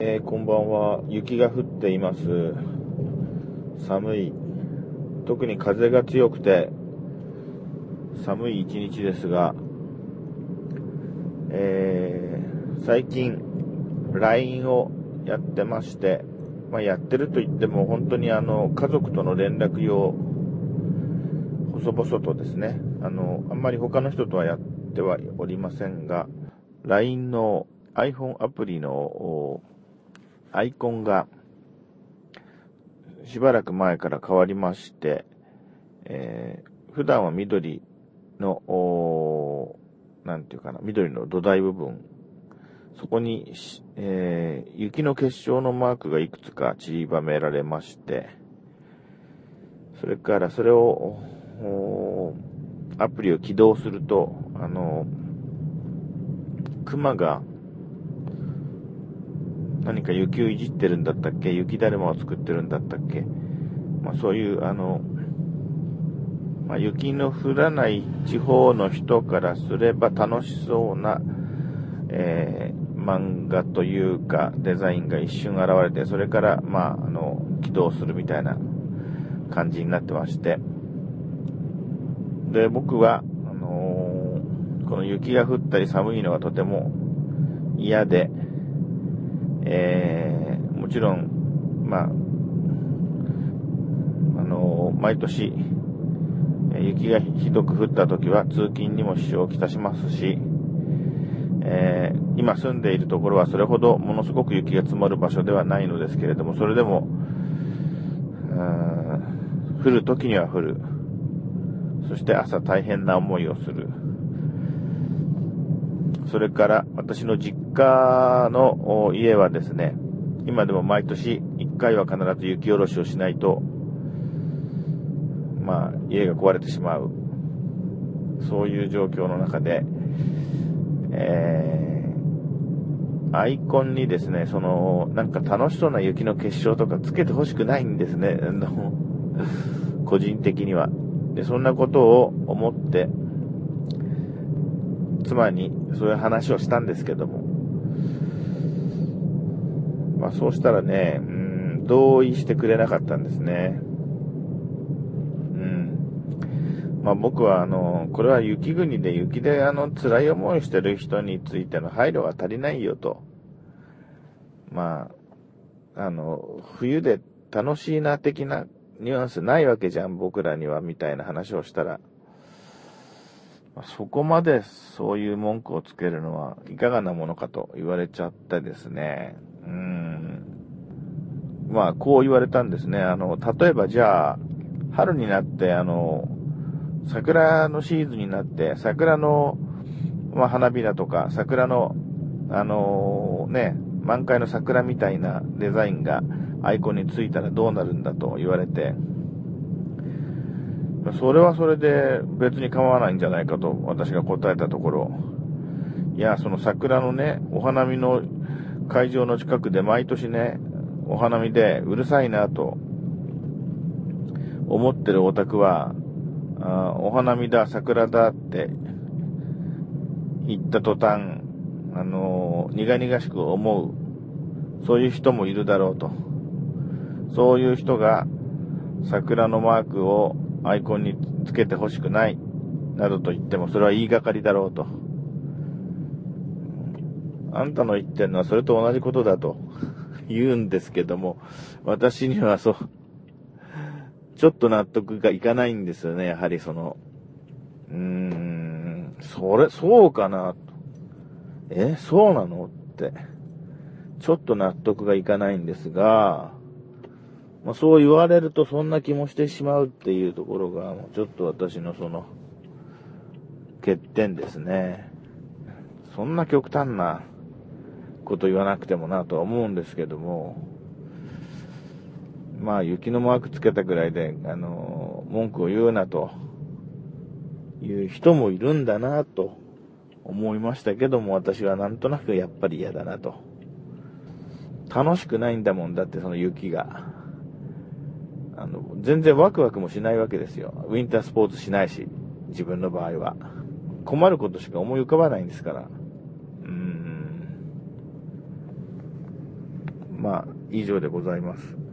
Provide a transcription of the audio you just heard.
えー、こんばんは。雪が降っています。寒い。特に風が強くて、寒い一日ですが、えー、最近、LINE をやってまして、まあ、やってると言っても本当にあの、家族との連絡用、細々とですね、あの、あんまり他の人とはやってはおりませんが、LINE の iPhone アプリのアイコンがしばらく前から変わりまして、えー、普段は緑の、なんていうかな、緑の土台部分、そこに、えー、雪の結晶のマークがいくつか散りばめられまして、それからそれを、アプリを起動すると、あの、熊が何か雪をいじってるんだったっけ？雪だるまを作ってるんだったっけ？まあそういう、あの、まあ、雪の降らない地方の人からすれば楽しそうな、えー、漫画というかデザインが一瞬現れて、それから、まあ、あの、起動するみたいな感じになってまして。で、僕は、あのー、この雪が降ったり寒いのがとても嫌で、えー、もちろん、まあ、あのー、毎年、雪がひどく降った時は通勤にも支障をきたしますし、えー、今住んでいるところはそれほどものすごく雪が積もる場所ではないのですけれども、それでも、降る時には降る。そして朝大変な思いをする。それから私の実家の家はですね、今でも毎年1回は必ず雪下ろしをしないと、まあ、家が壊れてしまう。そういう状況の中で、えー、アイコンにですね、その、なんか楽しそうな雪の結晶とかつけてほしくないんですね。個人的には。で、そんなことを思って、妻にそういう話をしたんですけども、まあそうしたらね、うん、同意してくれなかったんですね。うん。まあ僕はあの、これは雪国で雪であの辛い思いしてる人についての配慮が足りないよと。まあ、あの、冬で楽しいな的なニュアンスないわけじゃん、僕らには、みたいな話をしたら、そこまでそういう文句をつけるのはいかがなものかと言われちゃってですね。うん。まあ、こう言われたんですね。あの、例えばじゃあ、春になって、あの、桜のシーズンになって、桜の、まあ、花びらとか、桜の、あのね、満開の桜みたいなデザインがアイコンについたらどうなるんだと言われて、それはそれで別に構わないんじゃないかと私が答えたところ、いや、その桜のね、お花見の会場の近くで毎年ね、お花見でうるさいなと思ってるオタクは、あお花見だ、桜だって言った途端、あのー、苦々しく思う、そういう人もいるだろうと。そういう人が桜のマークをアイコンにつけてほしくない、などと言ってもそれは言いがかりだろうと。あんたの言ってるのはそれと同じことだと。言うんですけども、私にはそう、ちょっと納得がいかないんですよね、やはりその、うーん、それ、そうかなと、え、そうなのって、ちょっと納得がいかないんですが、まあ、そう言われるとそんな気もしてしまうっていうところが、ちょっと私のその、欠点ですね。そんな極端なこと言わなくてもなとは思うんですけども、まあ雪のマークつけたぐらいで、あの、文句を言うなという人もいるんだなと思いましたけども、私はなんとなくやっぱり嫌だなと。楽しくないんだもんだってその雪が。全然ワクワクもしないわけですよ。ウィンタースポーツしないし、自分の場合は。困ることしか思い浮かばないんですから。うん。まあ、以上でございます。